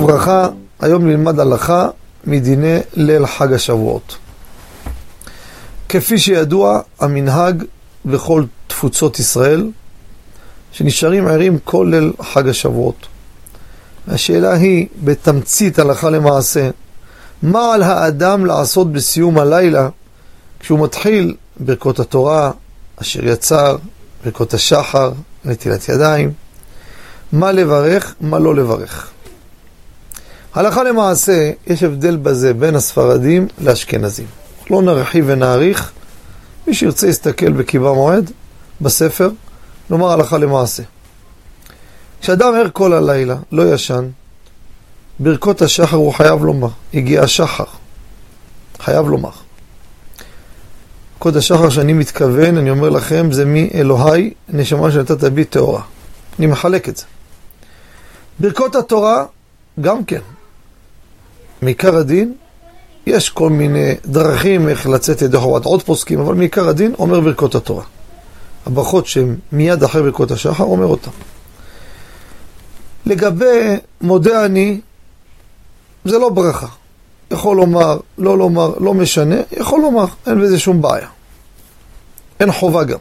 וברכה, היום נלמד הלכה מדיני ליל חג השבועות. כפי שידוע, המנהג בכל תפוצות ישראל, שנשארים ערים כל ליל חג השבועות. השאלה היא, בתמצית הלכה למעשה, מה על האדם לעשות בסיום הלילה כשהוא מתחיל ברכות התורה, אשר יצר, ברכות השחר, נטילת ידיים, מה לברך, מה לא לברך. הלכה למעשה, יש הבדל בזה בין הספרדים לאשכנזים. לא נרחיב ונאריך, מי שירצה יסתכל בקיבה מועד, בספר, נאמר הלכה למעשה. כשאדם ער כל הלילה, לא ישן, ברכות השחר הוא חייב לומר, הגיע השחר, חייב לומר. ברכות השחר שאני מתכוון, אני אומר לכם, זה מאלוהי, נשמה שנתת בי טהורה. אני מחלק את זה. ברכות התורה, גם כן. מעיקר הדין, יש כל מיני דרכים איך לצאת ידי חובת עוד פוסקים, אבל מעיקר הדין אומר ברכות התורה. הברכות שהן מיד אחרי ברכות השחר, אומר אותן. לגבי מודה אני, זה לא ברכה. יכול לומר, לא לומר, לא משנה, יכול לומר, אין בזה שום בעיה. אין חובה גם.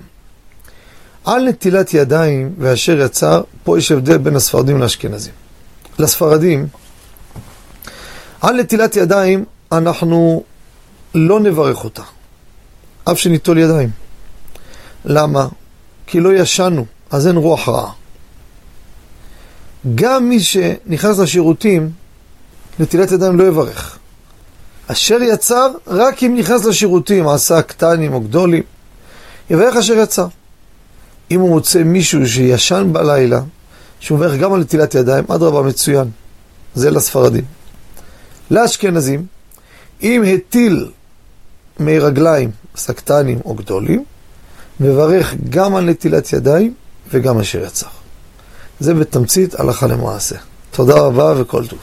על נטילת ידיים ואשר יצר, פה יש הבדל בין הספרדים לאשכנזים. לספרדים, על נטילת ידיים אנחנו לא נברך אותה, אף שניטול ידיים. למה? כי לא ישנו, אז אין רוח רעה. גם מי שנכנס לשירותים, נטילת ידיים לא יברך. אשר יצר, רק אם נכנס לשירותים, עשה קטנים או גדולים, יברך אשר יצר. אם הוא מוצא מישהו שישן בלילה, שהוא מברך גם על נטילת ידיים, אדרבה מצוין. זה לספרדים. לאשכנזים, אם הטיל מי רגליים, סקטנים או גדולים, מברך גם על נטילת ידיים וגם אשר יצר. זה בתמצית הלכה למעשה. תודה רבה וכל טוב.